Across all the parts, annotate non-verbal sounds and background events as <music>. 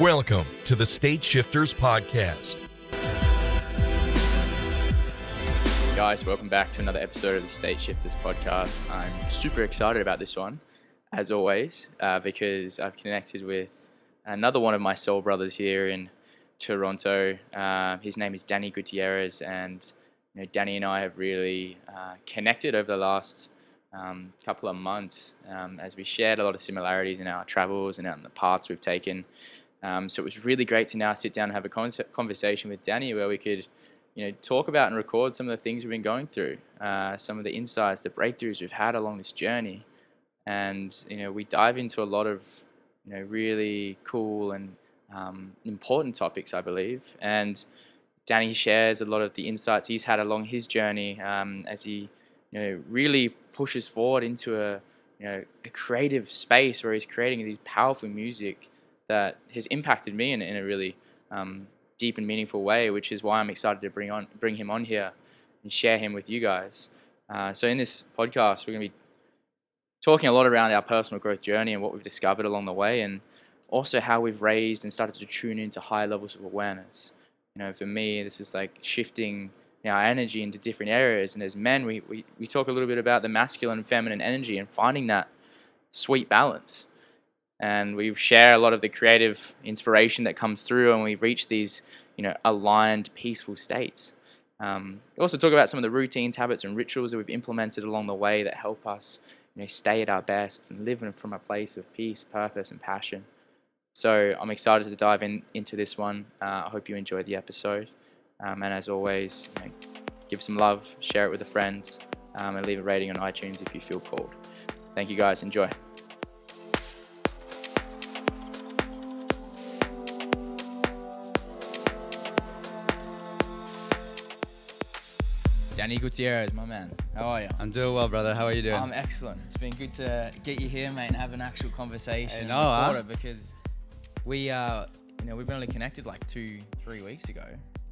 Welcome to the State Shifters Podcast. Guys, welcome back to another episode of the State Shifters Podcast. I'm super excited about this one, as always, uh, because I've connected with another one of my soul brothers here in Toronto. Uh, his name is Danny Gutierrez, and you know, Danny and I have really uh, connected over the last um, couple of months um, as we shared a lot of similarities in our travels and in the paths we've taken. Um, so it was really great to now sit down and have a con- conversation with Danny where we could, you know, talk about and record some of the things we've been going through, uh, some of the insights, the breakthroughs we've had along this journey, and you know, we dive into a lot of, you know, really cool and um, important topics, I believe, and Danny shares a lot of the insights he's had along his journey um, as he, you know, really pushes forward into a, you know, a creative space where he's creating these powerful music that has impacted me in, in a really um, deep and meaningful way, which is why I'm excited to bring on bring him on here and share him with you guys. Uh, so in this podcast, we're going to be talking a lot around our personal growth journey and what we've discovered along the way, and also how we've raised and started to tune into higher levels of awareness. You know, for me, this is like shifting our energy into different areas. And as men, we, we, we talk a little bit about the masculine and feminine energy and finding that sweet balance. And we share a lot of the creative inspiration that comes through, and we reach these, you know, aligned, peaceful states. Um, we also talk about some of the routines, habits, and rituals that we've implemented along the way that help us, you know, stay at our best and live from a place of peace, purpose, and passion. So I'm excited to dive in into this one. Uh, I hope you enjoyed the episode. Um, and as always, you know, give some love, share it with a friend, um, and leave a rating on iTunes if you feel called. Thank you guys. Enjoy. Danny Gutierrez, my man. How are you? I'm doing well, brother. How are you doing? I'm excellent. It's been good to get you here, mate, and have an actual conversation. Know, huh? Because we, uh, you know, we've only connected like two, three weeks ago.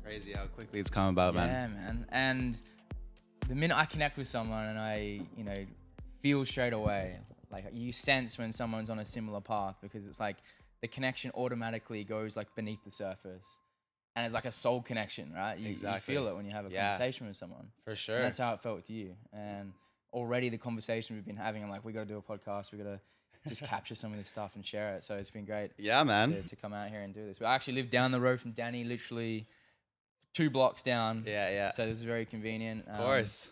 Crazy how quickly it's come about, man. Yeah, man. And the minute I connect with someone and I, you know, feel straight away, like you sense when someone's on a similar path because it's like the connection automatically goes like beneath the surface. And it's like a soul connection, right? You, Exactly. you feel it when you have a Yeah. conversation with someone. For And sure. that's how it felt with you. And already the conversation we've been having, I'm like, we got to do a podcast. We got to just <laughs> capture some of this stuff and share it. So it's been great yeah, man. to, to come out here and do this. We actually live down the road from Danny, literally two blocks down. Yeah, yeah. So this is very convenient. of course.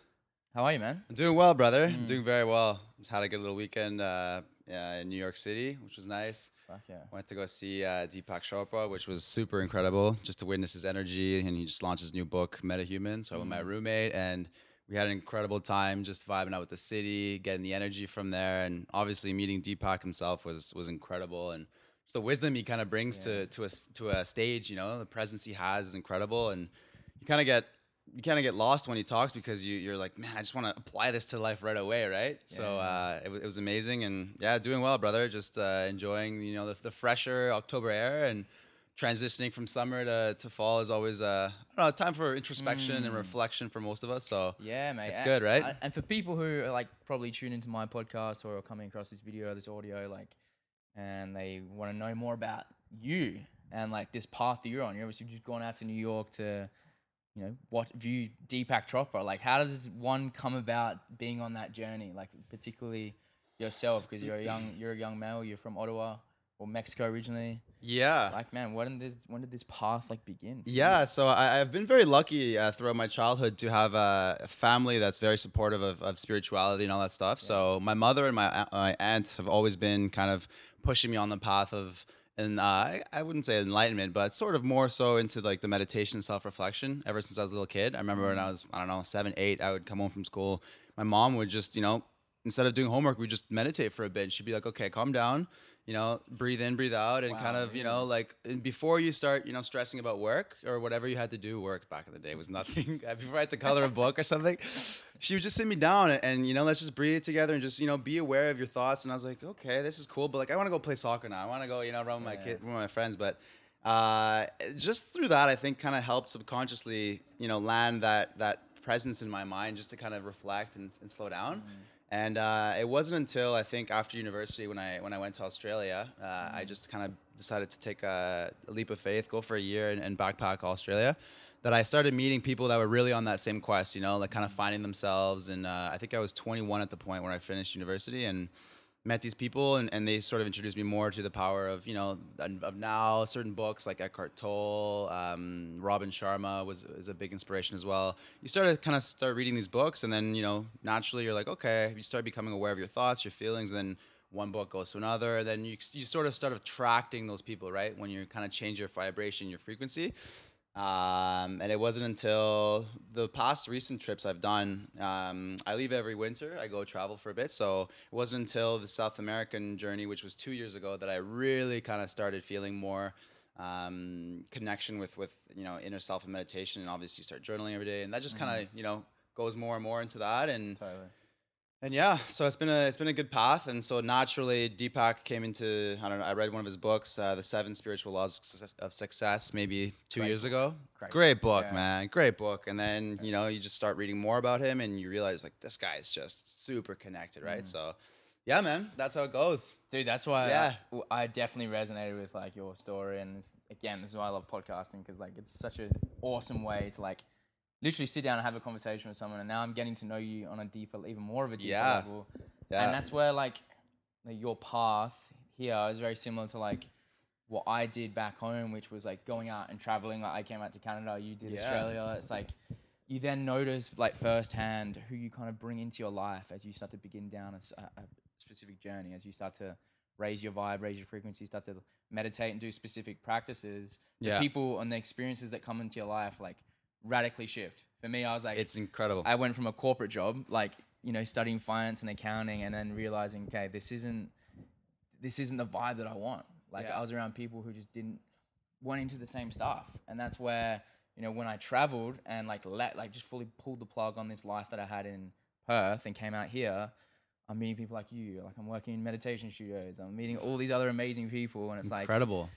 how are you, man? I'm doing well, brother. Mm. Doing very well. Just had a good little weekend uh, yeah, in New York City, which was nice. Fuck yeah. Went to go see uh, Deepak Chopra, which was super incredible just to witness his energy. And he just launched his new book, MetaHuman. So I went with my Mm. roommate and we had an incredible time just vibing out with the city, getting the energy from there. And obviously meeting Deepak himself was was incredible. And just the wisdom he kind of brings Yeah. to to a, to a stage, you know, the presence he has is incredible. And you kind of get you kind of get lost when he talks because you, you're like, man, I just want to apply this to life right away, right? So uh, it, it was amazing, and yeah, doing well, brother. Just uh, enjoying, you know, the, the fresher October air and transitioning from summer to, to fall is always uh, I don't know, time for introspection and Mm. reflection for most of us. So Yeah, mate. It's A- good, right? And for people who are like probably tune into my podcast or are coming across this video, this audio, like, and they want to know more about you and like this path that you're on. You're obviously just gone out to New York to, you know, what view Deepak Chopra. Like, how does one come about being on that journey? Like, particularly yourself, because you're a young, you're a young male. You're from Ottawa or Mexico originally. yeah, Like, man, when did this, when did this path like begin? Yeah, so I, I've been very lucky uh, throughout my childhood to have a, family that's very supportive of, of spirituality and all that stuff. So my mother and my my aunt have always been kind of pushing me on the path of, and uh, I, I wouldn't say enlightenment, but sort of more so into like the meditation, self reflection. Ever since I was a little kid, I remember when I was I don't know seven, eight, I would come home from school. My mom would just you know instead of doing homework, we just meditate for a bit. And She'd be like, okay, calm down, you know, breathe in, breathe out, and kind of, you know, like and before you start, you know, stressing about work or whatever you had to do, work back in the day was nothing. <laughs> before I had to color a book or something, she would just sit me down and, and, you know, let's just breathe together and just, you know, be aware of your thoughts. And I was like, okay, this is cool, but like, I want to go play soccer now. I want to go, you know, run with my Yeah. kid, with my friends, but. Uh, just through that, I think kind of helped subconsciously, you know, land that that presence in my mind just to kind of reflect and, and slow down. And uh, it wasn't until I think after university when I when I went to Australia, uh, I just kind of decided to take a, a leap of faith, go for a year and, and backpack Australia. That I started meeting people that were really on that same quest, you know, like kind of finding themselves. And uh, I think I was 21 at the point where I finished university, and met these people and, and they sort of introduced me more to the power of you know of now certain books like Eckhart Tolle, um, Robin Sharma was is a big inspiration as well. You start to kind of start reading these books and then you know naturally you're like okay you start becoming aware of your thoughts, your feelings, and then one book goes to another. Then you you sort of start attracting those people right when you kind of change your vibration, your frequency. Um, and it wasn't until the past recent trips I've done. Um, I leave every winter. I go travel for a bit. So it wasn't until the South American journey, which was two years ago, that I really kind of started feeling more um, connection with with you know inner self and meditation. And obviously, you start journaling every day, and that just kind of you know goes more and more into that. And. And yeah, so it's been a it's been a good path, and so naturally Deepak came into I don't know. I read one of his books, uh, The Seven Spiritual Laws of Success, of Success maybe two Great years book. ago. Great Great, book, yeah. man, great book. And then you know you just start reading more about him, and you realize like this guy is just super connected, right? Mm. So yeah, man, that's how it goes. Dude, that's why Yeah. I, I definitely resonated with like your story, and again, this is why I love podcasting because like it's such an awesome way to like literally sit down and have a conversation with someone, and now I'm getting to know you on a deeper, even more of a deeper Yeah. level, Yeah, and that's where like your path here is very similar to like what I did back home, which was like going out and traveling. Like I came out to Canada, you did Yeah. Australia. It's like you then notice like firsthand who you kind of bring into your life as you start to begin down a specific journey, as you start to raise your vibe, raise your frequency, start to meditate and do specific practices. The Yeah. people and the experiences that come into your life like radically shift. For me, I was like, it's incredible. I went from a corporate job, like you know, studying finance and accounting, and then realizing, okay, this isn't this isn't the vibe that I want. Like Yeah. I was around people who just didn't went into the same stuff, and that's where you know when I traveled and like let like just fully pulled the plug on this life that I had in Perth and came out here. I'm meeting people like you. Like I'm working in meditation studios. I'm meeting all these other amazing people, and it's like incredible.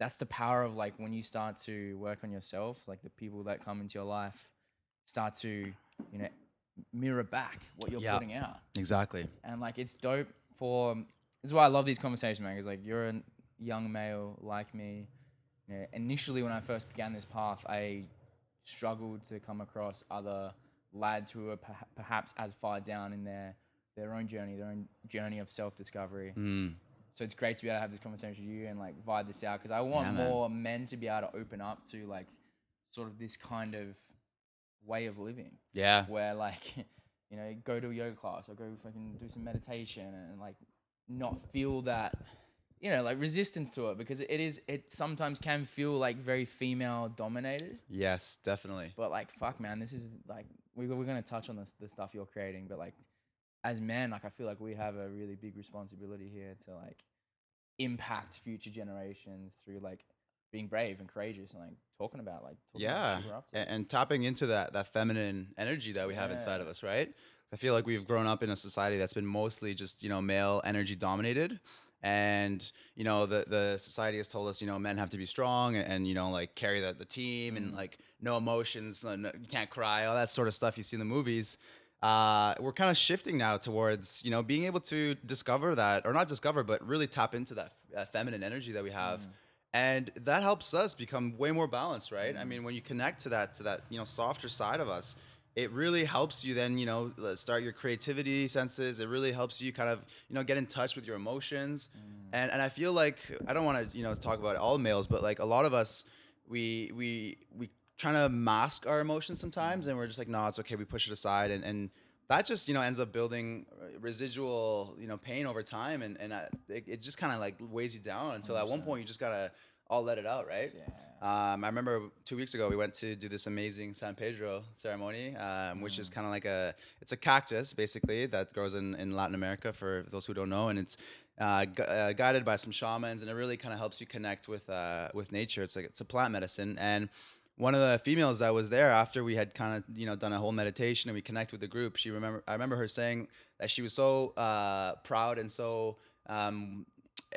That's the power of like when you start to work on yourself like the people that come into your life start to you know mirror back what you're Yeah. putting out exactly. and like it's dope for this is why i love these conversations man because like you're a young male like me you know, initially when i first began this path i struggled to come across other lads who were perha- perhaps as far down in their their own journey their own journey of self-discovery Mm. So it's great to be able to have this conversation with you and like vibe this out because I want Yeah, more men to be able to open up to like sort of this kind of way of living. Yeah, where like <laughs> you know go to a yoga class or go fucking do some meditation and like not feel that you know like resistance to it because it is it sometimes can feel like very female dominated. Yes, definitely. but like fuck man this is like we, we're going to touch on this the stuff you're creating but like as men like i feel like we have a really big responsibility here to like impact future generations through like being brave and courageous and like talking about like talking yeah shit we're up to. and, and tapping into that that feminine energy that we have inside of us right i feel like we've grown up in a society that's been mostly just you know male energy dominated and you know the the society has told us you know men have to be strong and, and you know like carry the, the team and Mm. like no emotions you can't cry all that sort of stuff you see in the movies uh, we're kind of shifting now towards you know being able to discover that or not discover but really tap into that, that feminine energy that we have Mm. and that helps us become way more balanced right i Mm. mean when you connect to that to that you know softer side of us it really helps you then you know start your creativity senses it really helps you kind of you know get in touch with your emotions Mm. and and i feel like i don't want to you know talk about all males but like a lot of us we we we trying to mask our emotions sometimes and we're just like no it's okay we push it aside and and that just you know ends up building residual you know pain over time and and uh, it, it just kind of like weighs you down until at one point you just gotta all let it out right? Yeah. Um, I remember two weeks ago we went to do this amazing San Pedro ceremony, um, which is kind of like a it's a cactus basically that grows in, in Latin America for those who don't know, and it's uh, gu- uh, guided by some shamans, and it really kind of helps you connect with uh, with nature. It's like it's a plant medicine, and one of the females that was there after we had kind of you know done a whole meditation and we connect with the group, she remember I remember her saying that she was so uh, proud and so um,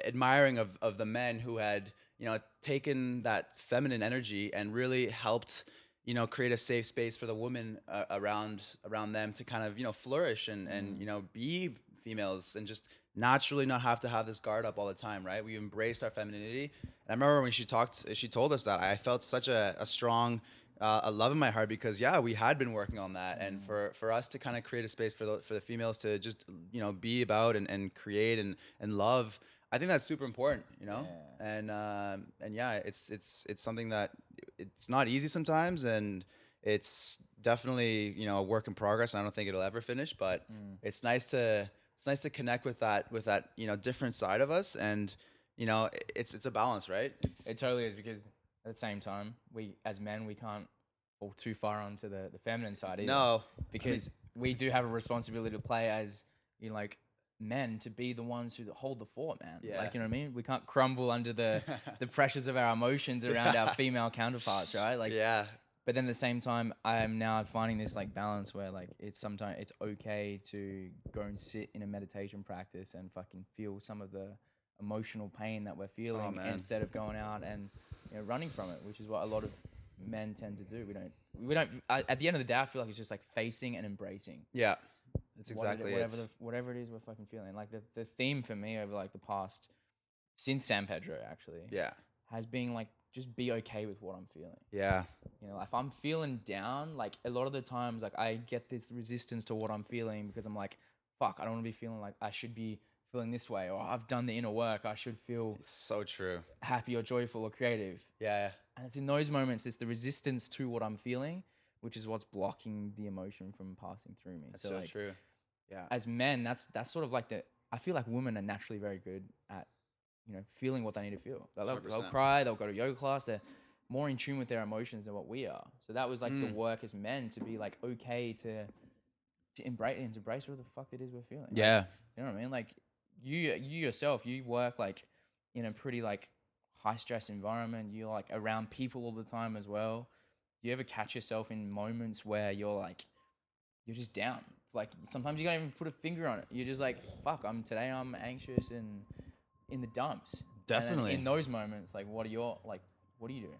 admiring of, of the men who had you know taken that feminine energy and really helped you know create a safe space for the women uh, around around them to kind of you know flourish and and you know be females and just naturally not have to have this guard up all the time right? We embraced our femininity. And i remember when she talked she told us that i felt such a, a strong uh, a love in my heart because yeah we had been working on that. And for for us to kind of create a space for the for the females to just you know be about and, and create and and love i think that's super important you know? And um and yeah it's it's it's something that it's not easy sometimes and it's definitely you know a work in progress and i don't think it'll ever finish but it's nice to it's nice to connect with that with that you know different side of us and you know it's it's a balance right it's, It totally is because at the same time, we as men we can't fall too far onto the, the feminine side either. no because we do have a responsibility to play as you know like men to be the ones who hold the fort, man. Yeah. Like you know what I mean? We can't crumble under the <laughs> the pressures of our emotions around our female counterparts, right? Like yeah but then at the same time i'm now finding this like balance where like it's sometimes it's okay to go and sit in a meditation practice and fucking feel some of the emotional pain that we're oh, feeling man. instead of going out and you know, running from it which is what a lot of men tend to do. We don't we don't I- at the end of the day i feel like it's just like facing and embracing. Yeah. That's what it- exactly whatever it the, whatever it is we're fucking feeling. Like the, the theme for me over like the past since san pedro actually yeah. has been like just be okay with what i'm feeling yeah you know, if I'm feeling down, like a lot of the times, like I get this resistance to what I'm feeling because I'm like, fuck, I don't want to be feeling like I should be feeling this way, or I've done the inner work, I should feel so true happy or joyful or creative. yeah And it's in those moments, it's the resistance to what I'm feeling, which is what's blocking the emotion from passing through me. that's so, like, true yeah as men, that's that's sort of like the. I feel like women are naturally very good at, you know, feeling what they need to feel. They'll, they'll 100%. cry. They'll go to yoga class. They're more in tune with their emotions than what we are. So that was like the Mm. work as men to be like okay to, to embrace and to embrace what the fuck it is we're feeling. Like, yeah you know what I mean? Like you you yourself, you work like in a pretty like high stress environment. You're like around people all the time as well. Do you ever catch yourself in moments where you're like you're just down? Like sometimes you can't even put a finger on it. You're just like, fuck, I'm today I'm anxious and in the dumps. Definitely. in those moments, like what are your like what do you do?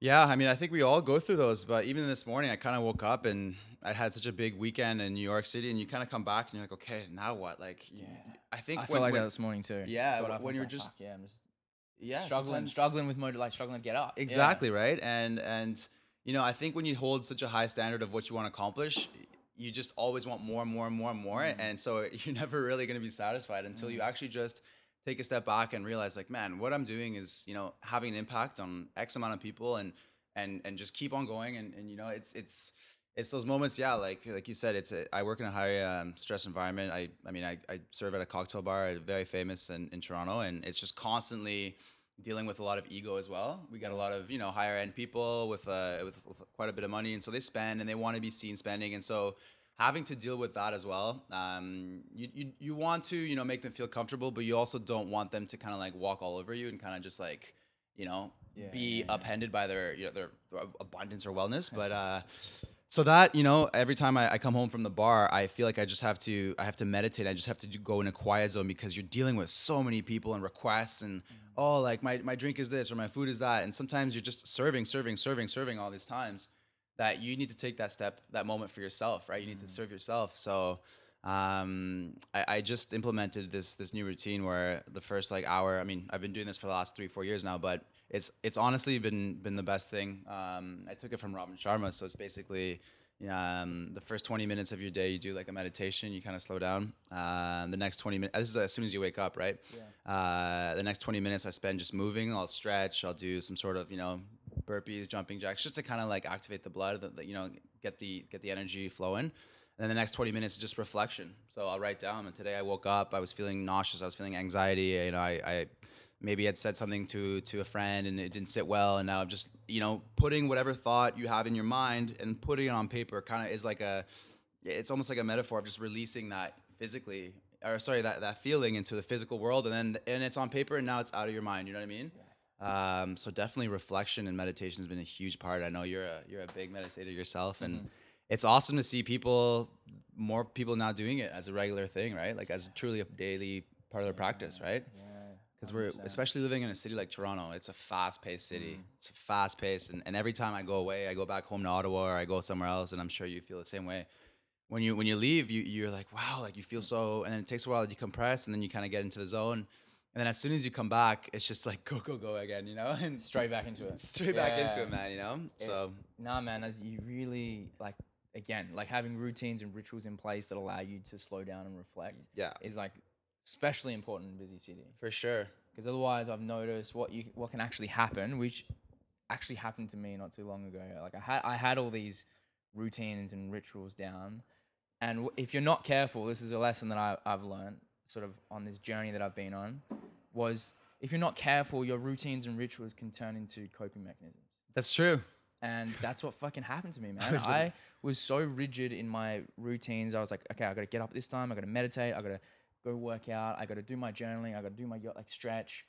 Yeah, I mean, I think we all go through those. But even this morning, I kind of woke up and I had such a big weekend in New York City, and you kind of come back and you're like, okay, now what? Like, yeah, I think I when, feel like when- that this morning too. Yeah, Got wh- up and when you're like, just- "Fuck, yeah, I'm just yeah, struggling, struggling with motor, like struggling to get up. Yeah. Exactly right, and and you know, I think when you hold such a high standard of what you want to accomplish, you just always want more and more and more and more, Mm-hmm. and so <laughs> you're never really going to be satisfied until you actually just take a step back and realize, like, man, what I'm doing is you know having an impact on X amount of people, and and and just keep on going, and and you know, it's it's it's those moments, yeah, like like you said, it's a, I work in a high um, stress environment. I I mean, I, I serve at a cocktail bar, very famous in, in Toronto, and it's just constantly dealing with a lot of ego as well. We got a lot of you know higher end people with uh with, with quite a bit of money, and so they spend and they want to be seen spending, and so having to deal with that as well. Um, you, you you want to you know make them feel comfortable, but you also don't want them to kind of like walk all over you and kind of just like you know Yeah, be yeah, upended by their you know their abundance or wellness, but. uh so that you know every time I, I come home from the bar i feel like i just have to i have to meditate. I just have to do, go in a quiet zone because you're dealing with so many people and requests and oh like my, my drink is this or my food is that. And sometimes you're just serving serving serving serving all these times that you need to take that step that moment for yourself right? You need to serve yourself. So um, I, I just implemented this this new routine where the first like hour i mean i've been doing this for the last three four years now but it's it's honestly been been the best thing. Um, i took it from robin sharma so it's basically um, the first 20 minutes of your day you do like a meditation you kind of slow down. Uh, the next 20 minutes this is as soon as you wake up right? Uh, the next 20 minutes i spend just moving i'll stretch i'll do some sort of you know burpees jumping jacks just to kind of like activate the blood the, you know get the get the energy flowing. And then the next 20 minutes is just reflection. So i'll write down and today i woke up i was feeling nauseous i was feeling anxiety you know i, I maybe had said something to to a friend and it didn't sit well and now I'm just you know putting whatever thought you have in your mind and putting it on paper kind of is like a it's almost like a metaphor of just releasing that physically or sorry that that feeling into the physical world and then and it's on paper and now it's out of your mind you know what I mean um, so definitely reflection and meditation has been a huge part I know you're a you're a big meditator yourself and it's awesome to see people more people now doing it as a regular thing right like as truly a daily part of their practice right because we're especially living in a city like Toronto. It's a fast-paced city. Mm. It's fast-paced, and, and every time I go away, I go back home to Ottawa or I go somewhere else, and I'm sure you feel the same way. When you when you leave, you you're like, wow, like you feel so, and then it takes a while to decompress, and then you kind of get into the zone, and then as soon as you come back, it's just like <laughs> go go go again, you know, <laughs> and straight back into it. straight back into it, man. You know, It- so Nah, man, you really like again, like having routines and rituals in place that allow you to slow down and reflect yeah, is like especially important in busy city. for sure. Because otherwise, I've noticed what you what can actually happen, which actually happened to me not too long ago. Like I had I had all these routines and rituals down, and if you're not careful, this is a lesson that I, I've learned sort of on this journey that I've been on, was if you're not careful, your routines and rituals can turn into coping mechanisms. That's true. And that's what fucking happened to me, <laughs> man. I was so rigid in my routines. I was like, okay, I got to get up at this time. I got to meditate. I got to go work out. I got to do my journaling. I got to do my like stretch.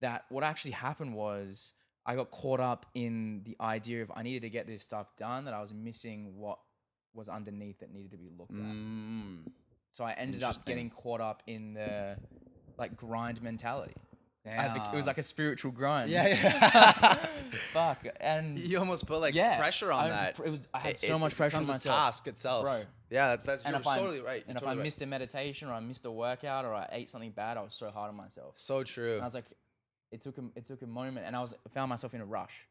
That what actually happened was I got caught up in the idea of I needed to get this stuff done. That I was missing what was underneath that needed to be looked at. Mm, So I ended up getting caught up in the like grind mentality. I it was like a spiritual grind. yeah, yeah. <laughs> Fuck. And you almost put like yeah, pressure on I, that. It was, I had It- so it much pressure on myself. task itself, Bro. Yeah, that's that's And you're if I totally right. and You're if I right. missed a meditation or I missed a workout or I ate something bad, I was so hard on myself. so true. And I was like, it took a it took a moment, and I was I found myself in a rush.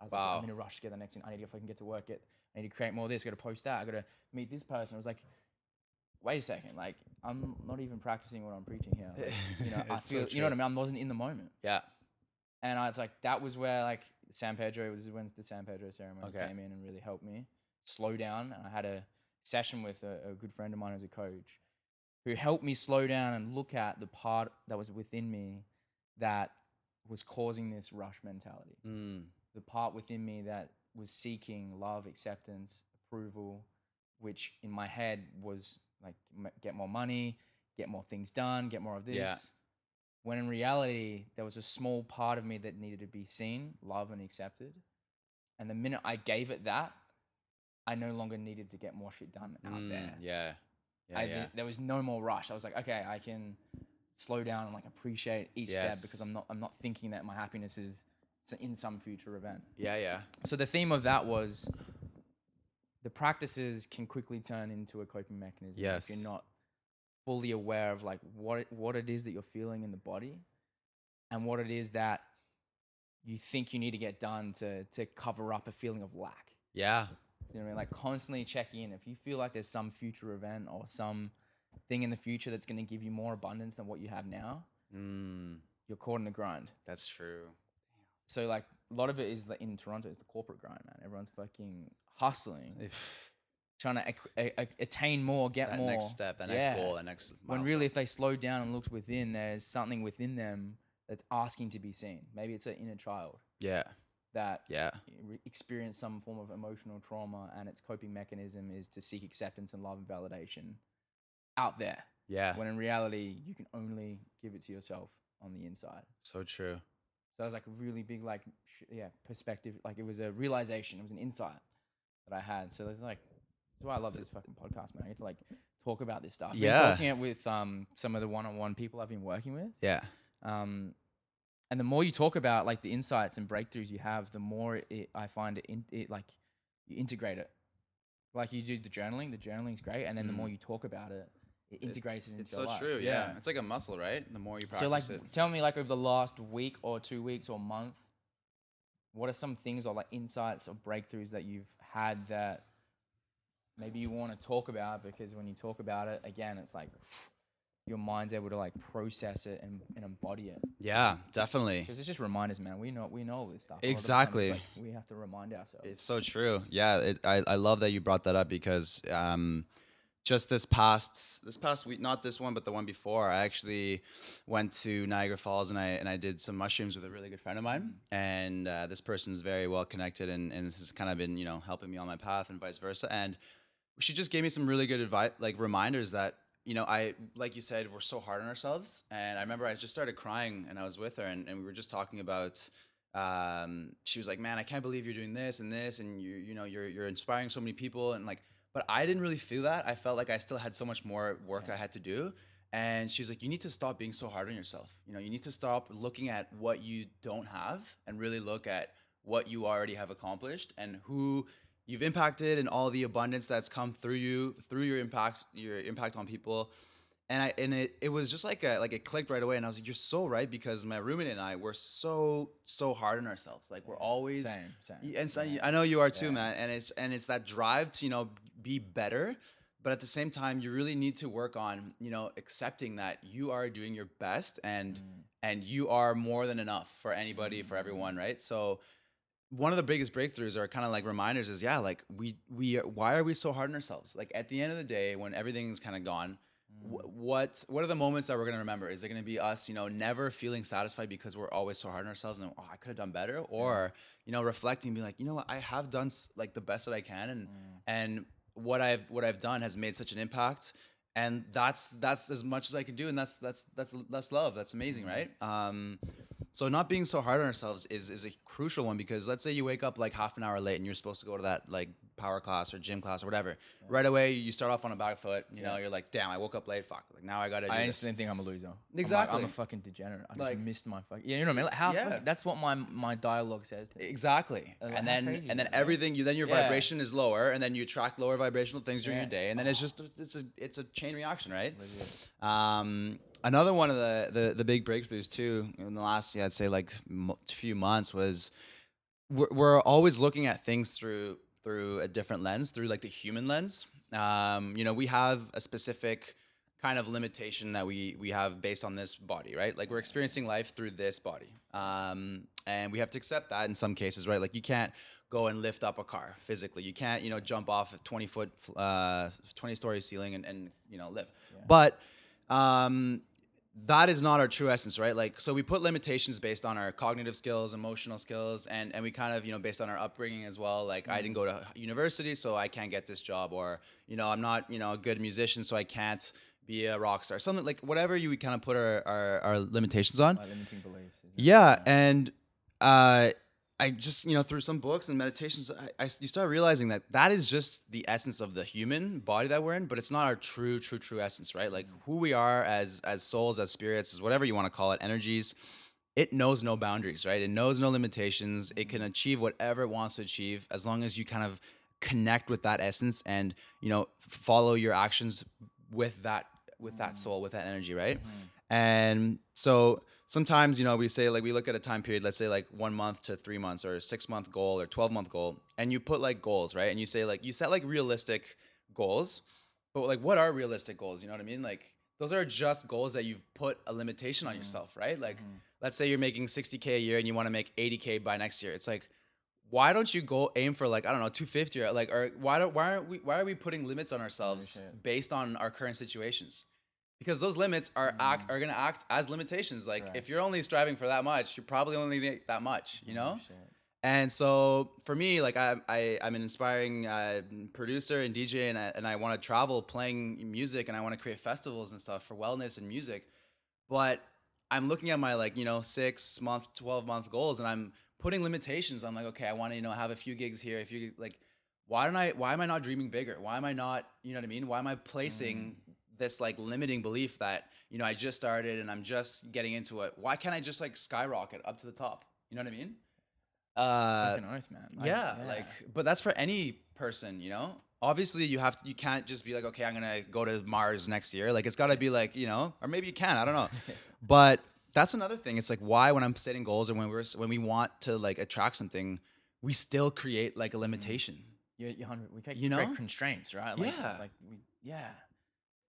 I was like, Wow. I'm in a rush to get the next thing. I need to fucking get to work. Get I need to create more of this. I Got to post that. I got to meet this person. I was like, wait a second. Like I'm not even practicing what I'm preaching here. Like, you know, <laughs> I It's so feel you know what I mean. I wasn't in the moment. yeah, And I was like, that was where like San Pedro was when the San Pedro ceremony Okay. came in and really helped me slow down. And I had a session with a, a good friend of mine who's a coach who helped me slow down and look at the part that was within me that was causing this rush mentality. mm, The part within me that was seeking love, acceptance, approval, which in my head was like m- get more money, get more things done, get more of this. Yeah. When in reality, there was a small part of me that needed to be seen, loved, and accepted. And the minute I gave it that, I no longer needed to get more shit done out mm, there. Yeah, yeah, I, yeah. There was no more rush. I was like, okay, I can slow down and like appreciate each step because I'm not I'm not thinking that my happiness is in some future event. yeah, yeah. So the theme of that was the practices can quickly turn into a coping mechanism if you're not fully aware of like what it, what it is that you're feeling in the body and what it is that you think you need to get done to to cover up a feeling of lack. Yeah, You know what I mean? Like constantly check in. If you feel like there's some future event or some thing in the future that's going to give you more abundance than what you have now, mm, you're caught in the grind. that's true. So like a lot of it is like in Toronto is the corporate grind, man. Everyone's fucking hustling, If trying to ac- a- a- attain more, get that more. next step, that next Yeah. goal, that next. When milestone. really, if they slowed down and looked within, there's something within them that's asking to be seen. Maybe it's an inner child yeah, that yeah, re- experienced some form of emotional trauma, and its coping mechanism is to seek acceptance and love and validation out there. yeah. When in reality, you can only give it to yourself on the inside. so true. So that was like a really big, like, sh- yeah, perspective. Like it was a realization. It was an insight that I had. So it's like, that's why I love this fucking podcast, man. I get to like talk about this stuff. I've been Yeah. talking it with um some of the one-on-one people I've been working with. Yeah, Um, and the more you talk about like the insights and breakthroughs you have, the more it, I find it, in, it like you integrate it. Like you do the journaling. The journaling's great, and then the more you talk about it, it integrates it, into it's your so life. true. Yeah. it's like a muscle, right? The more you practice So like, it. tell me like over the last week or two weeks or month, what are some things or like insights or breakthroughs that you've had that maybe you want to talk about? Because when you talk about it, again, it's like your mind's able to like process it and, and embody it. Yeah, definitely. Because it's just reminders, man. We know we know all this stuff. A lot of the times it's Exactly. like we have to remind ourselves. It's so true. Yeah, it, I I love that you brought that up because um, just this past this past week, not this one, but the one before, I actually went to Niagara Falls and I and I did some mushrooms with a really good friend of mine, and uh, this person's very well connected and and has kind of been you know helping me on my path and vice versa. And she just gave me some really good advice, like reminders that you know I like you said we're so hard on ourselves. And I remember I just started crying and I was with her and, and we were just talking about um, she was like, "Man, I can't believe you're doing this and this, and you you know you're you're inspiring so many people." And like, but I didn't really feel that. I felt like I still had so much more work I had to do. and she's like, you need to stop being so hard on yourself. You know, you need to stop looking at what you don't have and really look at what you already have accomplished and who you've impacted and all the abundance that's come through you through your impact your impact on people and I and it, it was just like a like it clicked right away and I was like you're so right because my roommate and I were so so hard on ourselves like we're always Same, same. And so I know you are too man and it's and it's that drive to you know be better but at the same time you really need to work on you know accepting that you are doing your best and mm. and you are more than enough for anybody for mm. everyone right? So one of the biggest breakthroughs or kind of like reminders is yeah like we we are, why are we so hard on ourselves? Like at the end of the day when everything's kind of gone wh- mm. what what are the moments that we're going to remember? Is it going to be us you know never feeling satisfied because we're always so hard on ourselves and oh i could have done better? Or you know reflecting be like you know what? I have done like the best that i can and and what i've what i've done has made such an impact. And that's that's as much as i can do. And that's that's that's that's love. That's amazing right? Um so not being so hard on ourselves is is a crucial one because let's say you wake up like half an hour late and you're supposed to go to that like power class or gym class or whatever. Right away you start off on a back foot. You know, you're like, damn, I woke up late. Fuck. Like now I gotta do I this. instantly think I'm a loser. I'm like, I'm, Exactly. a fucking degenerate. I just Like- missed my fucking. Yeah, you know what I mean? Like how? Yeah. fucking- that's what my my dialogue says. To me. Exactly. And how then crazy is and then that, right? everything you then your Yeah. vibration is lower and then you attract lower vibrational things during Yeah. your day and then it's just it's a it's a chain reaction, right? Um another one of the, the the big breakthroughs too in the last yeah, I'd say like mo- few months was we're, we're always looking at things through through a different lens, through like the human lens. Um, you know, we have a specific kind of limitation that we we have based on this body, right? Like we're experiencing life through this body, um, and we have to accept that in some cases, right? Like you can't go and lift up a car physically. You can't, you know, jump off a twenty foot, uh, twenty story ceiling and, and you know live. But um, that is not our true essence, right? Like, so we put limitations based on our cognitive skills, emotional skills, and and we kind of, you know, based on our upbringing as well. Like, I didn't go to university, so I can't get this job, or you know, I'm not, you know, a good musician, so I can't be a rock star. Something like whatever you kind of put our our, our limitations on. My limiting beliefs. it? Yeah, and uh, I just you know through some books and meditations, I, I you start realizing that that is just the essence of the human body that we're in, but it's not our true, true, true essence, right? Like who we are as as souls, as spirits, as whatever you want to call it, energies. It knows no boundaries, right? It knows no limitations. It can mm-hmm. achieve whatever it wants to achieve as long as you kind of connect with that essence and you know follow your actions with that with that mm-hmm. soul with that energy right mm-hmm. and so sometimes you know we say like we look at a time period let's say like one month to three months or a six month goal or 12 month goal and you put like goals right? And you say like you set like realistic goals but like what are realistic goals? You know what i mean? Like those are just goals that you've put a limitation on yourself right? Like let's say you're making 60k a year and you want to make 80k by next year. It's like why don't you go aim for like I don't know 250 or like or why don't why aren't we why are we putting limits on ourselves based on our current situations? Because those limits are act are gonna act as limitations. Like Right. if you're only striving for that much, you're probably only gonna get that much, you know. Shit. And so for me, like I, I I'm an inspiring uh, producer and DJ, and I, and I want to travel playing music, and I want to create festivals and stuff for wellness and music. But I'm looking at my like you know six month, twelve month goals, and I'm putting limitations. I'm like, okay, I want to you know have a few gigs here, a few like. Why don't I? Why am I not dreaming bigger? Why am I not? You know what I mean? Why am I placing this like limiting belief that you know I just started and I'm just getting into it? Why can't I just like skyrocket up to the top? You know what I mean? Uh, Fucking oath, man. I- yeah, like, but that's for any person, you know. Obviously, you have to. You can't just be like, okay, I'm gonna go to Mars next year. Like, it's got to be like, you know, or maybe you can. I don't know. <laughs> but that's another thing. It's like why when I'm setting goals or when we're when we want to like attract something, we still create like a limitation. you're, you're We create You create know? constraints, right? Like, Yeah. It's like we, yeah.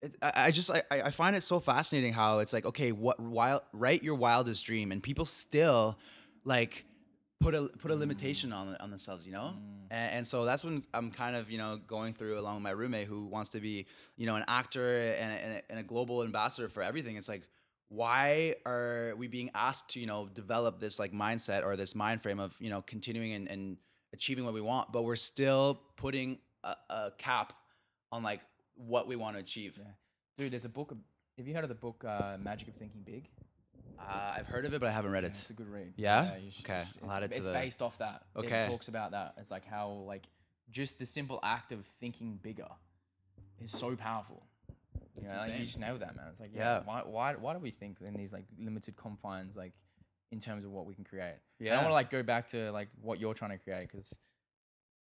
It, I, just I, I find it so fascinating how it's like okay what wild write your wildest dream and people still like put a put a limitation on on themselves you know? Mm. And, and so that's when I'm kind of you know going through along with my roommate who wants to be you know an actor and a, and a, and a global ambassador for everything. It's like why are we being asked to you know develop this like mindset or this mind frame of you know continuing and, and achieving what we want but we're still putting a, a cap on like what we want to achieve Yeah. Dude, there's a book. Have you heard of the book uh, Magic of Thinking Big? Uh, I've heard of it, but I haven't read Yeah, it. it's a good read. Yeah? you should- Okay, should- I'll It's, add it to it's the- based off that. Okay. It talks about that. It's like how like just the simple act of thinking bigger is so powerful. You, know, like, you just nailed that, man. It's like, yeah, Yeah. why, why, why do we think in these like limited confines, like in terms of what we can create? And I want to like go back to like what you're trying to create because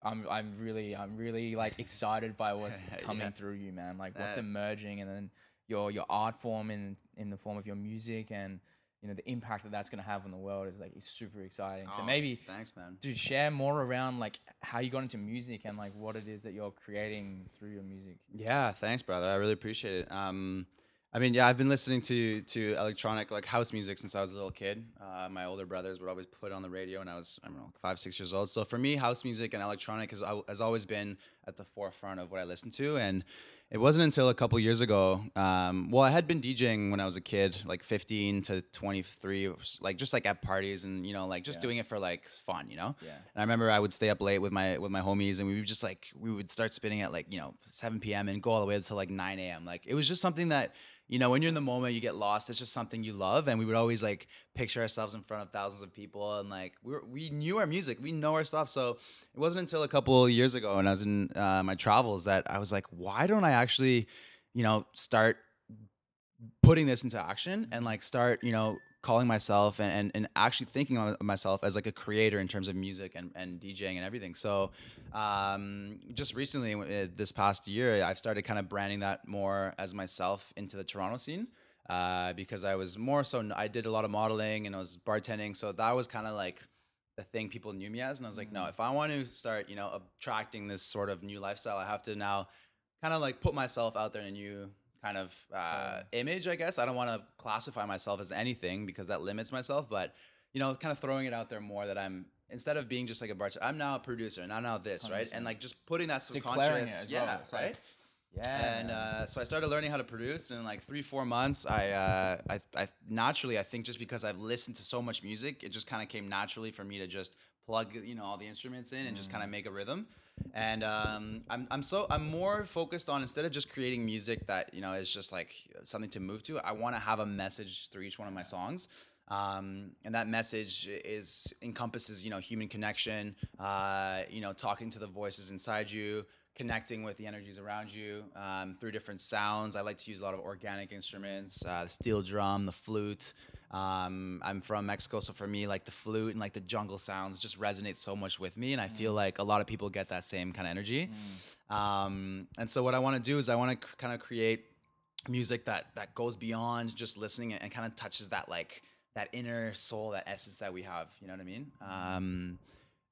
I'm, I'm really, I'm really like excited by what's <laughs> coming Yeah. through you, man. Like what's That- emerging, and then your your art form in in the form of your music, and you know the impact that that's gonna have on the world is like it's super exciting. so Oh, maybe thanks, man. dude share more around like how you got into music and like what it is that you're creating through your music Yeah, thanks, brother. I really appreciate it. Um, I mean, yeah, I've been listening to to electronic like house music since I was a little kid. Uh, my older brothers would always put it on the radio when I was I don't know five six years old. So for me, house music and electronic has has always been at the forefront of what I listen to. And it wasn't until a couple years ago. Um, well, I had been DJing when I was a kid, like 15 to 23, like just like at parties and you know like just Yeah. doing it for like fun, you know. Yeah. And I remember I would stay up late with my with my homies, and we would just like we would start spinning at like you know 7 p.m. and go all the way until like 9 a.m. Like it was just something that you know when you're in the moment, you get lost. It's just something you love, and we would always like picture ourselves in front of thousands of people, and like we were, we knew our music, we know our stuff. So it wasn't until a couple years ago, when I was in uh, my travels, that I was like, why don't I actually, you know, start putting this into action and like start you know calling myself and, and, and actually thinking of myself as like a creator in terms of music and, and DJing and everything. So um, just recently, uh, this past year, I've started kind of branding that more as myself into the Toronto scene uh, because I was more so, I did a lot of modeling and I was bartending. So that was kind of like the thing people knew me as. And I was like, no, if I want to start, you know, attracting this sort of new lifestyle, I have to now kind of like put myself out there in a new kind of uh, image, I guess. I don't want to classify myself as anything because that limits myself, but you know, kind of throwing it out there more that I'm instead of being just like a bartender, I'm now a producer and I'm now this, right? And like just putting that subconscious, Declaring it as well. yeah, It's like, right. yeah And uh, so I started learning how to produce in like three, four months. I, uh, I, I naturally, I think just because I've listened to so much music, it just kind of came naturally for me to just plug, you know, all the instruments in and just kind of make a rhythm. And um, I'm, I'm so, I'm more focused on instead of just creating music that you know is just like something to move to. I want to have a message through each one of my songs. Um, and that message is encompasses you know human connection uh, you know talking to the voices inside you connecting with the energies around you um, through different sounds i like to use a lot of organic instruments uh, steel drum the flute um, i'm from mexico so for me like the flute and like the jungle sounds just resonate so much with me and i feel like a lot of people get that same kind of energy um, and so what i want to do is i want to c- kind of create music that that goes beyond just listening and kind of touches that like that inner soul that essence that we have you know what i mean? Um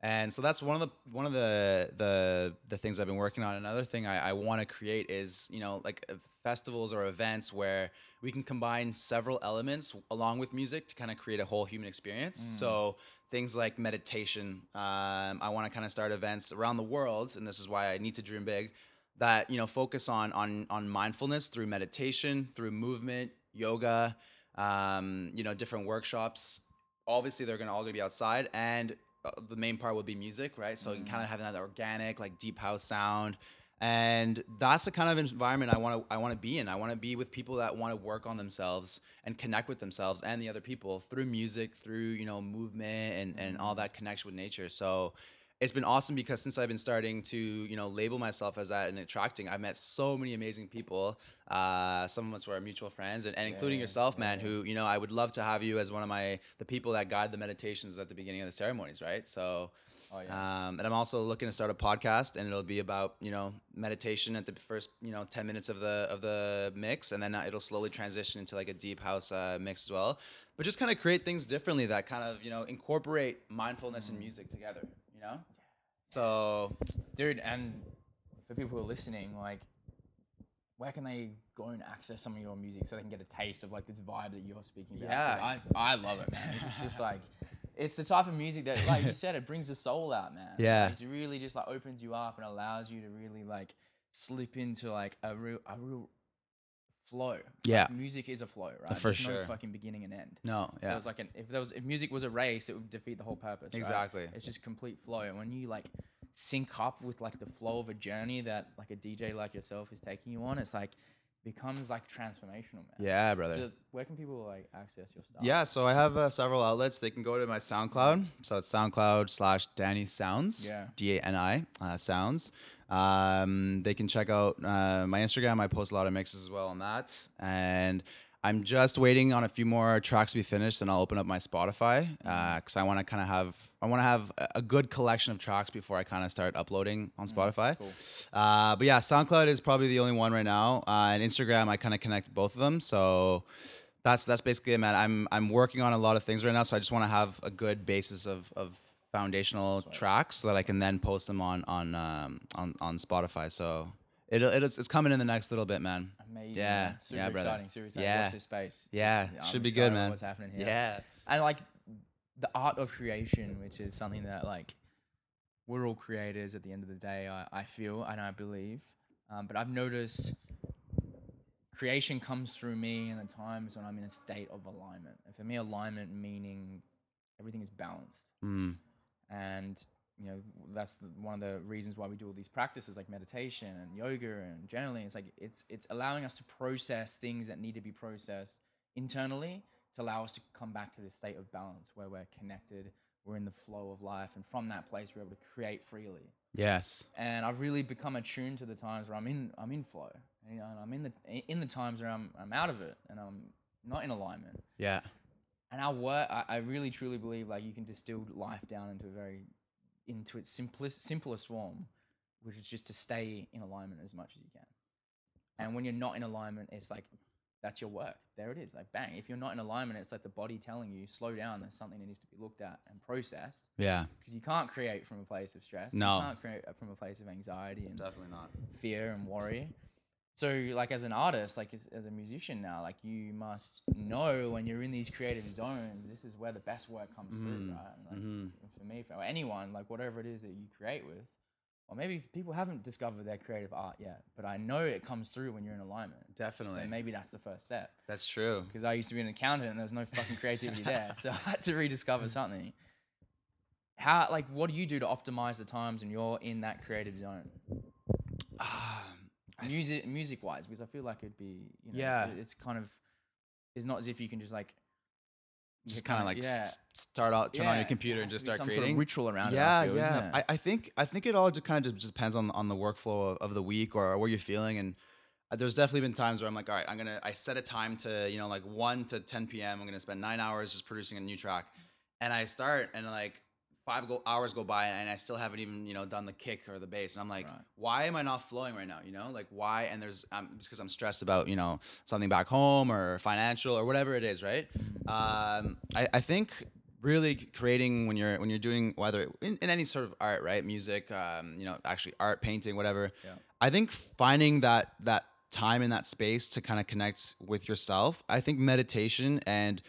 and so that's one of the one of the the the things i've been working on. Another thing i, I want to create is you know like festivals or events where we can combine several elements along with music to kind of create a whole human experience. So things like meditation um, i want to kind of start events around the world and this is why i need to dream big that you know focus on on on mindfulness through meditation through movement yoga um, you know different workshops. Obviously they're gonna all gonna be outside and uh, the main part will be music right? So you can kind of having that organic like deep house sound and that's the kind of environment i want to i want to be in i want to be with people that want to work on themselves and connect with themselves and the other people through music through you know movement and and all that connection with nature so it's been awesome because since I've been starting to, you know, label myself as that and attracting, I've met so many amazing people. Uh, some of us were mutual friends, and, and including yeah, yourself, man. Who, you know, I would love to have you as one of my the people that guide the meditations at the beginning of the ceremonies, right? So, Oh, yeah. um, and I'm also looking to start a podcast, and it'll be about you know meditation at the first you know 10 minutes of the of the mix, and then uh, it'll slowly transition into like a deep house uh, mix as well. But just kind of create things differently that kind of you know incorporate mindfulness and music together. You know, so dude and for people who are listening like where can they go and access some of your music so they can get a taste of like this vibe that you're speaking about Yeah. I, I love it man this is just <laughs> like it's the type of music that like you <laughs> said it brings the soul out man Yeah. like, it really just like opens you up and allows you to really like slip into like a real a real flow Like, Yeah. music is a flow right For There's no sure. fucking beginning and end no, there yeah, was like an if there was if music was a race, it would defeat the whole purpose. right? Exactly. It's just complete flow. And when you like sync up with like the flow of a journey that like a DJ like yourself is taking you on, it's like becomes like transformational, man. yeah, brother. So where can people like access your stuff? Yeah, so I have uh, several outlets. They can go to my SoundCloud. So it's SoundCloud slash Danny Sounds. Yeah. D A N I uh, Sounds. Um, they can check out uh, my Instagram. I post a lot of mixes as well on that. And I'm just waiting on a few more tracks to be finished, and I'll open up my Spotify because I want to kind of have I want to have a- good collection of tracks before I kind of start uploading on Spotify. cool. Uh, but yeah, SoundCloud is probably the only one right now, uh, and Instagram I kind of connect both of them. So that's that's basically it, man. I'm I'm working on a lot of things right now, so I just want to have a good basis of of foundational tracks so that I can then post them on on um, on on Spotify. So it it's, it's coming in the next little bit, man. Amazing. Yeah, man. Super yeah, brother. exciting. Super exciting. Yeah. Watch this space. Yeah, I'm should be good, man. What's happening here? Yeah, and like the art of creation, which is something that like we're all creators at the end of the day. I, I feel and I believe, um, but I've noticed creation comes through me in the times when I'm in a state of alignment. And for me, alignment meaning everything is balanced, mm, and you know that's the, one of the reasons why we do all these practices like meditation and yoga and journaling. It's like it's it's allowing us to process things that need to be processed internally to allow us to come back to this state of balance where we're connected, we're in the flow of life, and from that place we're able to create freely. yes, And I've really become attuned to the times where I'm in I'm in flow, and, you know, and I'm in the in the times where I'm I'm out of it and I'm not in alignment. yeah, And our work, I, I really truly believe like you can distill life down into a very into its simplest simplest form, which is just to stay in alignment as much as you can. And when you're not in alignment, it's like that's your work. There it is. Like bang. If you're not in alignment, it's like the body telling you, slow down. There's something that needs to be looked at and processed. yeah, Because you can't create from a place of stress. No. You can't create from a place of anxiety and definitely not. fear and worry. So, like as an artist, like as, as a musician now, like you must know when you're in these creative zones, this is where the best work comes through, mm-hmm. right? Like mhm. For me, for anyone, like whatever it is that you create with, or maybe people haven't discovered their creative art yet, but I know it comes through when you're in alignment. Definitely. So maybe that's the first step. That's true. Because I used to be an accountant and there was no fucking creativity there, <laughs> so I had to rediscover mm. something. How, like, what do you do to optimize the times when you're in that creative zone? Ah, music music wise because I feel like it'd be you know Yeah. it's kind of it's not as if you can just like just kind of like yeah s- start out, turn on your computer and just start creating. sort of ritual around yeah, it. I feel, yeah. isn't it? I, I think I think it all just kind of just depends on on the workflow of, of the week or what you're feeling. And uh, there's definitely been times where I'm like, all right, I'm gonna I set a time to you know like one to 10 p.m. I'm gonna spend nine hours just producing a new track, and I start and like five go hours go by and I still haven't even you know done the kick or the bass, and I'm like, Right. why am I not flowing right now? You know, like why? And there's um, it's because I'm stressed about you know something back home or financial or whatever it is, right? Um, I, I think really creating when you're when you're doing whether in, in any sort of art, right? Music, um, you know, actually art, painting, whatever. Yeah. I think finding that that time in that space to kind of connect with yourself. I think meditation and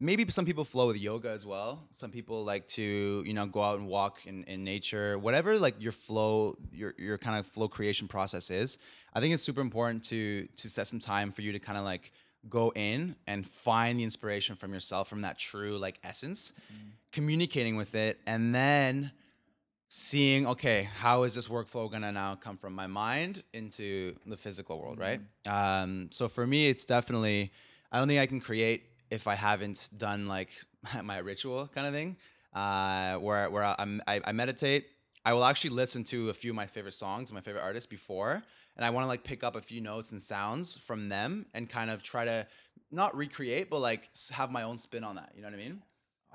maybe some people flow with yoga as well. Some people like to, you know, go out and walk in, in nature, whatever like your flow, your your kind of flow creation process is. I think it's super important to to set some time for you to kind of like go in and find the inspiration from yourself from that true like essence, communicating with it, and then seeing okay how is this workflow gonna now come from my mind into the physical world right um, so for me it's definitely i don't think i can create if i haven't done like <laughs> my ritual kind of thing uh, where, where I'm, I, I meditate i will actually listen to a few of my favorite songs my favorite artists before and i want to like pick up a few notes and sounds from them and kind of try to not recreate but like have my own spin on that you know what i mean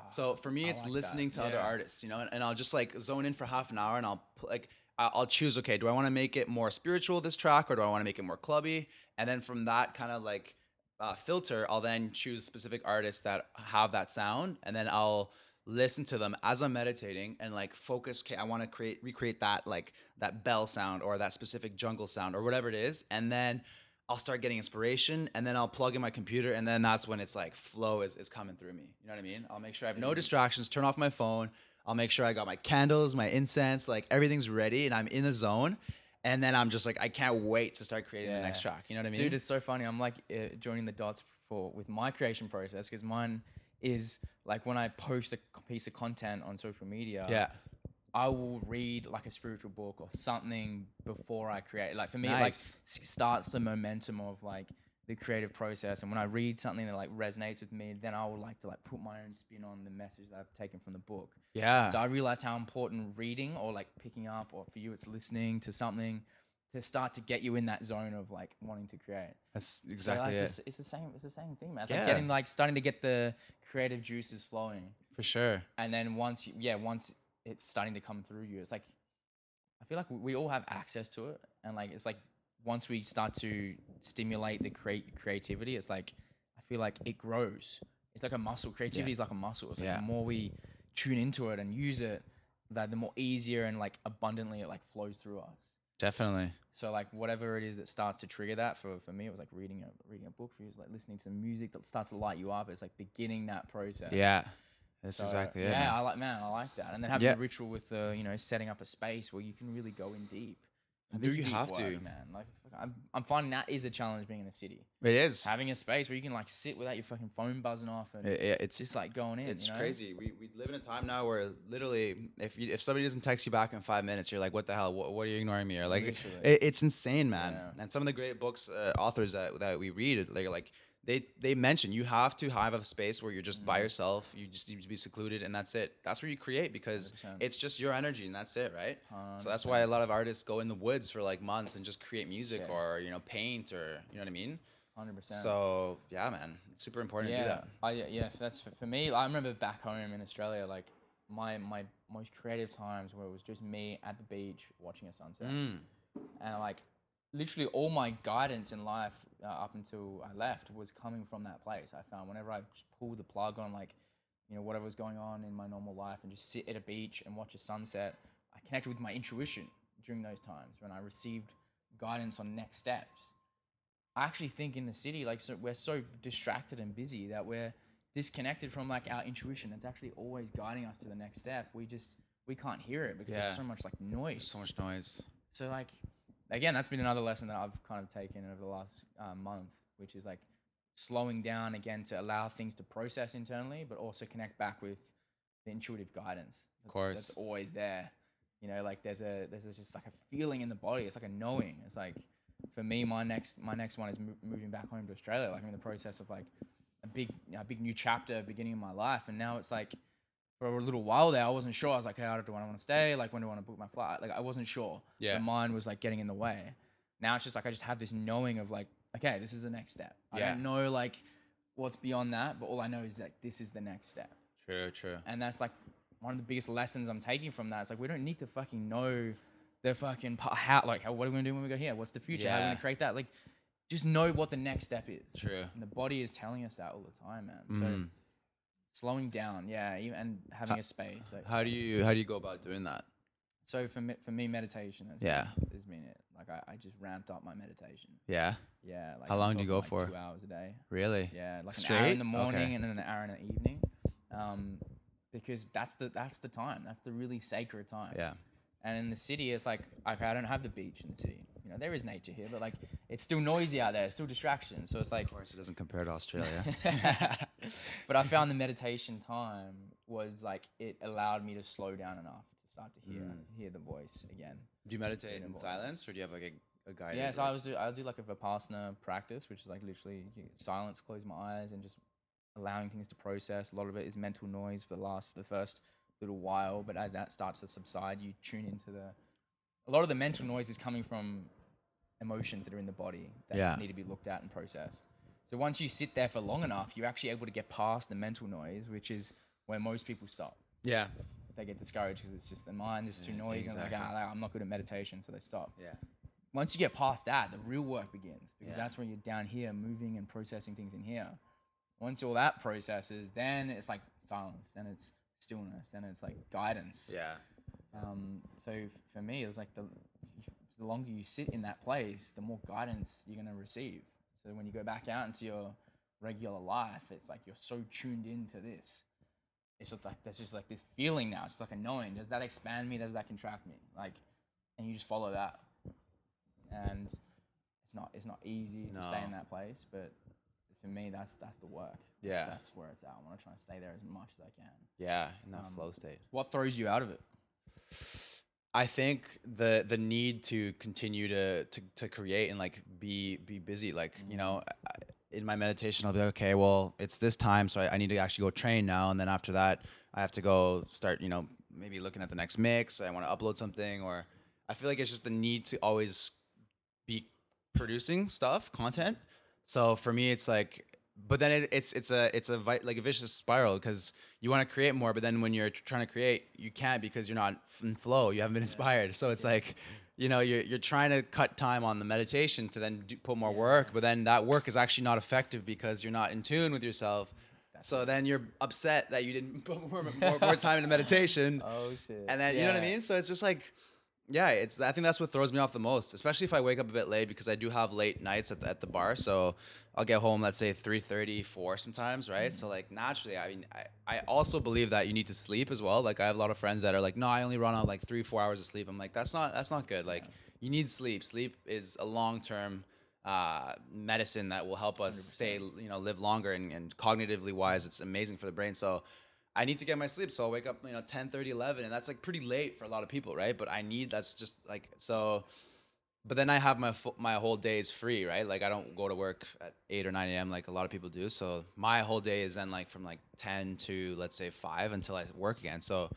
so for me, I it's like that. listening to other artists, you know, and, and I'll just like zone in for half an hour, and I'll like I'll choose. Okay, do I want to make it more spiritual this track, or do I want to make it more clubby? And then from that kind of like uh, filter, I'll then choose specific artists that have that sound, and then I'll listen to them as I'm meditating and like focus. Okay, I want to create recreate that like that bell sound or that specific jungle sound or whatever it is, and then. I'll start getting inspiration and then I'll plug in my computer and then that's when it's like flow is, is coming through me. You know what I mean? I'll make sure I have no distractions, turn off my phone. I'll make sure I got my candles, my incense, like everything's ready and I'm in the zone. And then I'm just like, I can't wait to start creating the next track. You know what I mean? Dude, it's so funny. I'm like uh, joining the dots for with my creation process because mine is like when I post a piece of content on social media. yeah. I will read like a spiritual book or something before I create. Like for me, it like Nice. s- starts the momentum of like the creative process. And when I read something that like resonates with me, then I would like to like put my own spin on the message that I've taken from the book. Yeah. So I realized how important reading or like picking up, or for you, it's listening to something to start to get you in that zone of like wanting to create. That's So exactly that's it. s- it's the same. It's the same thing, man. It's Yeah. like getting like starting to get the creative juices flowing, For sure. and then once, you, yeah, once it's starting to come through you, it's like I feel like we all have access to it, and like it's like once we start to stimulate the create creativity, it's like I feel like it grows. It's like a muscle. Creativity is like a muscle. It's like Yeah. the more we tune into it and use it, that the more easier and like abundantly it like flows through us. Definitely. So like whatever it is that starts to trigger that for, for me, it was like reading a reading a book. For you, it was like listening to music that starts to light you up. It's like beginning that process. Yeah. That's So, exactly it. Yeah, man. I like man, I like that. And then having Yeah. a ritual with the you know setting up a space where you can really go in deep. I think do you have work, to. man. Like I'm, I'm finding that is a challenge being in a city. It is. Having a space where you can like sit without your fucking phone buzzing off and It- it- it's just like going in. It's you know? crazy. We, we live in a time now where literally, if you, if somebody doesn't text you back in five minutes, you're like, "What the hell? What, what are you ignoring me?" Or like, it, it's insane, man. Yeah. And some of the great books, uh, authors that that we read, they're like, they they mention you have to have a space where you're just by yourself. You just need to be secluded, and that's it. That's where you create because 100%. it's just your energy, and that's it, right? So that's why a lot of artists go in the woods for like months and just create music Yeah. or you know paint or you know what I mean. Hundred percent. So yeah, man, it's super important to do yeah, that. I, yeah, that's for, for me. I remember back home in Australia, like my my most creative times where it was just me at the beach watching a sunset, Mm. and like literally all my guidance in life uh, up until I left was coming from that place. I found whenever I just pulled the plug on like you know whatever was going on in my normal life and just sit at a beach and watch a sunset, I connected with my intuition during those times when I received guidance on next steps. I actually think in the city, like, so we're so distracted and busy that we're disconnected from like our intuition. That's actually always guiding us to the next step. We just we can't hear it because Yeah. there's so much like noise. So much noise. So like, again, that's been another lesson that I've kind of taken over the last uh, month, which is like slowing down again to allow things to process internally, but also connect back with the intuitive guidance. That's, course. that's always there. You know, like there's a there's a, just like a feeling in the body. It's like a knowing. It's like for me, my next my next one is mo- moving back home to Australia. Like I'm in the process of like a big a big new chapter beginning in my life, and now it's like for a little while there, I wasn't sure. I was like, hey, how do I want to stay? Like, when do I want to book my flight? Like, I wasn't sure. Yeah. The mind was like getting in the way. Now it's just like I just have this knowing of like, okay, this is the next step. I Yeah. don't know like what's beyond that, but all I know is that this is the next step. True, true. And that's like one of the biggest lessons I'm taking from that. It's like we don't need to fucking know the fucking pa- how like how, what are we gonna do when we go here? What's the future? How are we Yeah. gonna create that? Like, just know what the next step is. True. And the body is telling us that all the time, man. So Mhm. Slowing down, yeah, even, and having a space. Like, How do you how do you go about doing that? so for me, for me, meditation has Yeah. been, has been it. Like I, I just ramped up my meditation. Yeah. Yeah. Like How I'm long do you go like for? Two hours a day. Really? Yeah, like an hour in the morning Okay. and then an hour in the evening, um, because that's the that's the time. That's the really sacred time. Yeah. And in the city, it's like okay, I don't have the beach in the city. You know, there is nature here, but like it's still noisy out there. It's still distraction. So it's like Of course, it doesn't compare to Australia. <laughs> but I found the meditation time was like it allowed me to slow down enough to start to hear Mm. hear the voice again. do you meditate in Involves- silence, or do you have like a, a guide? Yeah, so I was do I'll do like a vipassana practice, which is like literally silence, close my eyes, and just allowing things to process. A lot of it is mental noise for the last for the first little while, but as that starts to subside, you tune into the. A lot of the mental noise is coming from emotions that are in the body that Yeah. need to be looked at and processed. So once you sit there for long enough, you're actually able to get past the mental noise, which is where most people stop. Yeah. They get discouraged because it's just the mind is too Yeah, noisy, and they're like, exactly. ah, I'm not good at meditation, so they stop Yeah. once you get past that, the real work begins because Yeah. that's when you're down here moving and processing things in here. Once all that processes, then it's like silence, then it's stillness, then it's like guidance. Yeah. Um, so for me, it's like the the longer you sit in that place, the more guidance you're gonna receive. So when you go back out into your regular life, it's like you're so tuned into this. It's just like there's just like this feeling now. It's like a knowing. Does that expand me? Does that contract me? Like, and you just follow that. And it's not it's not easy to stay in that place, but for me, that's that's the work. Yeah. that's where it's at. I want to try and stay there as much as I can. Yeah. In that Um, flow state. What throws you out of it? I think the the need to continue to to, to create and like be be busy. Like you mm-hmm. know, I- in my meditation, I'll be like, okay, well, it's this time, so I, I need to actually go train now, and then after that, I have to go start. You know, maybe looking at the next mix. I want to upload something, or I feel like it's just the need to always be producing stuff, content. So for me, it's like, but then it, it's it's a it's a vi- like a vicious spiral because you want to create more, but then when you're tr- trying to create, you can't because you're not in flow. You haven't been inspired. So it's like, you know, you're you're trying to cut time on the meditation to then do, put more work, but then that work is actually not effective because you're not in tune with yourself. so then you're upset that you didn't <laughs> put more, <laughs> more, more time into meditation. Oh shit. And then you know what I mean? So it's just like yeah, it's I think that's what throws me off the most, especially if I wake up a bit late because I do have late nights at the, at the bar. So I'll get home let's say 3:30, 4 sometimes, right? So like naturally, I mean I, I also believe that you need to sleep as well. Like I have a lot of friends that are like, "No, I only run on like 3 4 hours of sleep." I'm like, "That's not that's not good." Like you need sleep. Sleep is a long-term uh, medicine that will help us stay, you know, live longer and, and cognitively wise, it's amazing for the brain. So I need to get my sleep. So I'll wake up, you know, 10, 30, 11. And that's like pretty late for a lot of people, right? But I need, that's just like, so, but then I have my, my whole days free, right? Like I don't go to work at 8 or 9 a.m. like a lot of people do. So my whole day is then like from like 10 to let's say 5 until I work again. So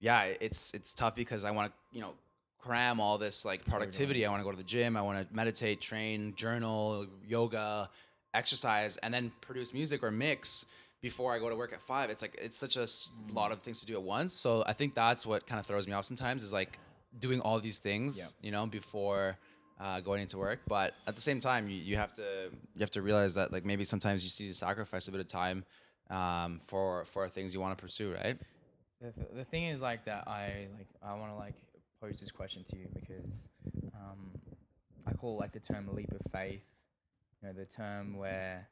yeah, it's, it's tough because I want to, you know, cram all this like productivity. I want to go to the gym. I want to meditate, train, journal, yoga, exercise, and then produce music or mix before I go to work at five. It's like it's such a s- lot of things to do at once. So I think that's what kind of throws me off sometimes is like doing all these things, Yeah. you know, before uh, going into work. But at the same time, you, you have to you have to realize that like maybe sometimes you see to sacrifice a bit of time um, for for things you want to pursue, right? the, th- the thing is like that I like I want to like pose this question to you because um, I call like the term leap of faith. You know, the term mm-hmm. where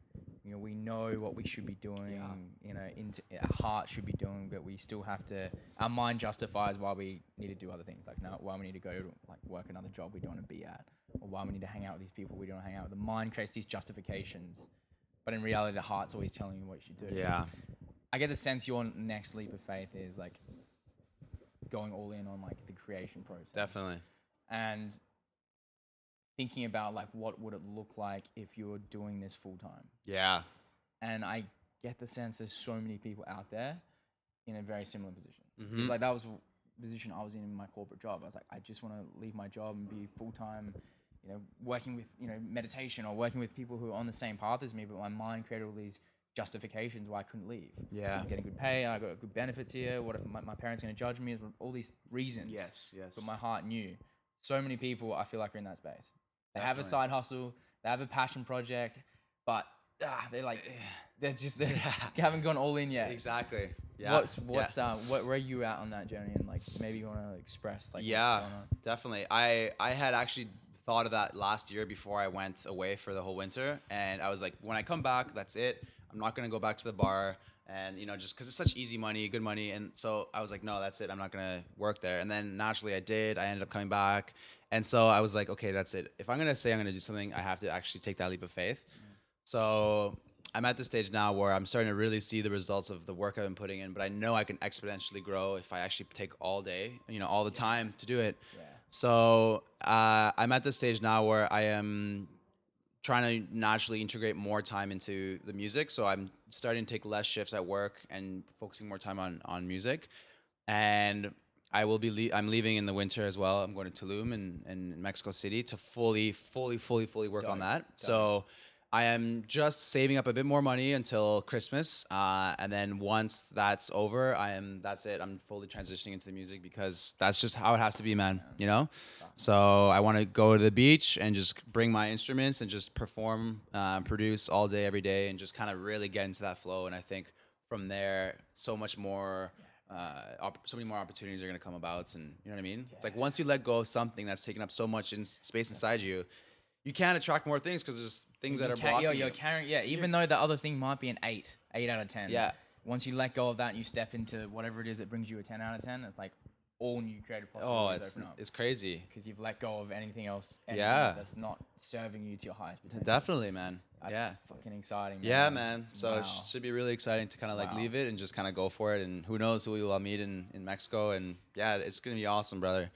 you know we know what we should be doing. You know, into, our heart should be doing, but we still have to. Our mind justifies why we need to do other things, like now why we need to go to like work another job we don't want to be at, or why we need to hang out with these people we don't want to hang out with. The mind creates these justifications, but in reality, the heart's always telling you what you should do. Yeah. I get the sense your next leap of faith is like going all in on like the creation process. Definitely. And thinking about like what would it look like if you were doing this full time. Yeah. And I get the sense there's so many people out there in a very similar position. Mhm. It's like that was the position I was in in my corporate job. I was like, I just want to leave my job and be full time, you know, working with you know meditation or working with people who are on the same path as me. But my mind created all these justifications why I couldn't leave. Yeah. I'm getting good pay. I got good benefits here. What if my, my parents going to judge me? All these reasons. Yes. Yes. But my heart knew. So many people I feel like are in that space. They have a side hustle. They have a passion project, but ah, they're like they're just they <laughs> <laughs> haven't gone all in yet. Exactly. Yeah. What's yeah. what's uh what where are you at on that journey and like maybe you want to express like what's yeah, going on? definitely. I I had actually thought of that last year before I went away for the whole winter, and I was like, when I come back, that's it. I'm not gonna go back to the bar, and you know, just because it's such easy money, good money, and so I was like, no, that's it. I'm not gonna work there. And then naturally, I did. I ended up coming back, and so I was like, okay, that's it. If I'm gonna say I'm gonna do something, I have to actually take that leap of faith. So I'm at the stage now where I'm starting to really see the results of the work I've been putting in, but I know I can exponentially grow if I actually take all day, you know, all the time to do it. Yeah. So uh, I'm at the stage now where I am trying to naturally integrate more time into the music. So I'm starting to take less shifts at work and focusing more time on on music. And I will be le- I'm leaving in the winter as well. I'm going to Tulum in, in Mexico City to fully, fully, fully, fully work on Dope. that. So I am just saving up a bit more money until Christmas, uh, and then once that's over, I am that's it. I'm fully transitioning into the music because that's just how it has to be, man. You know. So I want to go to the beach and just bring my instruments and just perform, uh, produce all day, every day, and just kind of really get into that flow. And I think from there, so much more. Uh, op- so many more opportunities are going to come about, and you know what I mean. It's like once you let go of something that's taking up so much in space inside you, you can attract more things because there's things that are ca- blocking yo, you. you're carrying yeah even though the other thing might be an eight eight out of ten Yeah. once you let go of that and you step into whatever it is that brings you a 10 out of 10 it's like all new creative possibilities. Oh, possibilities it's open up it's crazy. because you've let go of anything else. anything Yeah. that's not serving you to your highest potential. Definitely, man. That's yeah. fucking exciting. Man. Yeah, man. So Wow. it sh- should be really exciting to kind of like Wow. leave it and just kind of go for it. And who knows who we'll meet in, in Mexico. And yeah, it's going to be awesome, brother.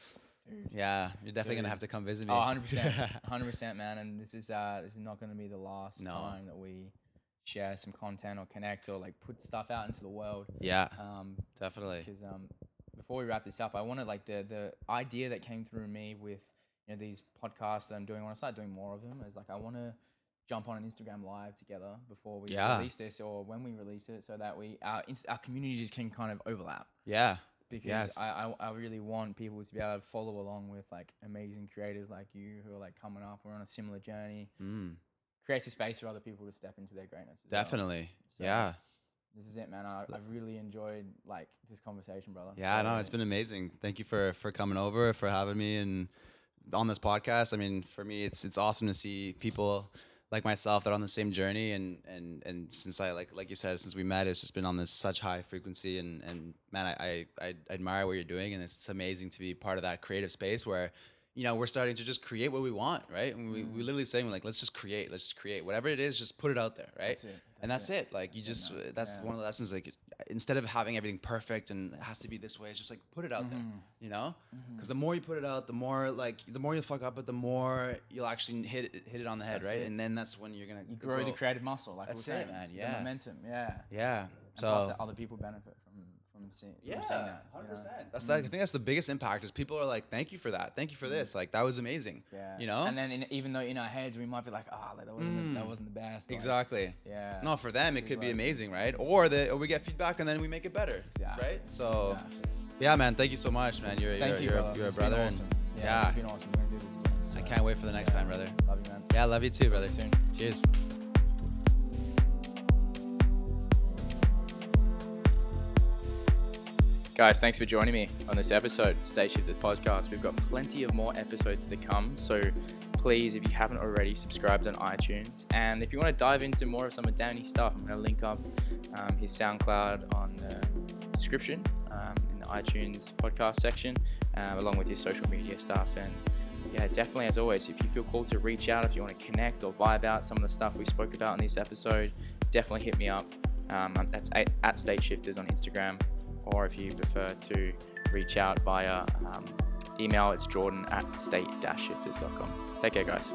Yeah, you're definitely going to Dude. have to come visit me. Oh, 100 percent, <laughs> hundred percent, man. And this is uh, this is not going to be the last No. time that we share some content or connect or like put stuff out into the world. yeah, Um, definitely. because um, before we wrap this up, I wanted like the the idea that came through me with you know these podcasts that I'm doing. I want to start doing more of them. Is like I want to jump on an Instagram live together before we Yeah. release this or when we release it, so that we our our communities can kind of overlap. Yeah, Because Yes. I, I I really want people to be able to follow along with like amazing creators like you who are like coming up. We're on a similar journey. mm, Creates a space for other people to step into their greatness. as well. definitely. So, yeah, This is it, man. I, I've really enjoyed like this conversation, brother. yeah. So, No, it's been amazing. Thank you for for coming over, for having me, and on this podcast. I mean, for me, it's it's awesome to see people like myself that are on the same journey and and and since I like like you said since we met it's just been on this such high frequency and and man I I, I admire what you're doing and it's amazing to be part of that creative space where you know we're starting to just create what we want right and we, we mm. literally saying like let's just create let's just create whatever it is just put it out there right. And That's it. it, like you That's it, just man. that's Yeah. one of the lessons like instead of having everything perfect and it has to be this way it's just like put it out there Mm-hmm. you know because the more you put it out the more like the more you'll fuck up but the more you'll actually hit it hit it on the head That's right it. and then that's when you're gonna You grow the creative muscle, like That's we were it, saying, man, The yeah. momentum, yeah. yeah And plus so that other people benefit from from seeing, from yeah, seeing that. you hundred know? percent. That's like, I think that's the biggest impact is people are like, "Thank you for that. Thank you for this. Like that was amazing." Mm. Yeah. You know. And then in, even though in our heads we might be like, ah, like, that wasn't the, that Mm. wasn't the best. like, exactly. yeah. No, for them it could be amazing, right? Or that or we get feedback and then we make it better, Exactly. right? So, Exactly. yeah, man, thank you so much, man. You're Thank you're, you, you're, brother. you're a It's been brother, and awesome. Yeah, yeah, it's been awesome. We're gonna do this again. I can't wait for the next yeah. time, brother. Love you, man. Yeah, love you too, brother. soon. Cheers. Guys, thanks for joining me on this episode, State Shifters Podcast. We've got plenty of more episodes to come, so please, if you haven't already, subscribed on iTunes. And if you want to dive into more of some of Danny's stuff, I'm going to link up um, his SoundCloud on the description um, in the iTunes podcast section, um, along with his social media stuff. And yeah, definitely, as always, if you feel called to reach out, if you want to connect or vibe out some of the stuff we spoke about in this episode, definitely hit me up. Um, that's at, at State Shifters on Instagram or if you prefer to reach out via um, email, it's jordan at state-shifters.com. Take care, guys.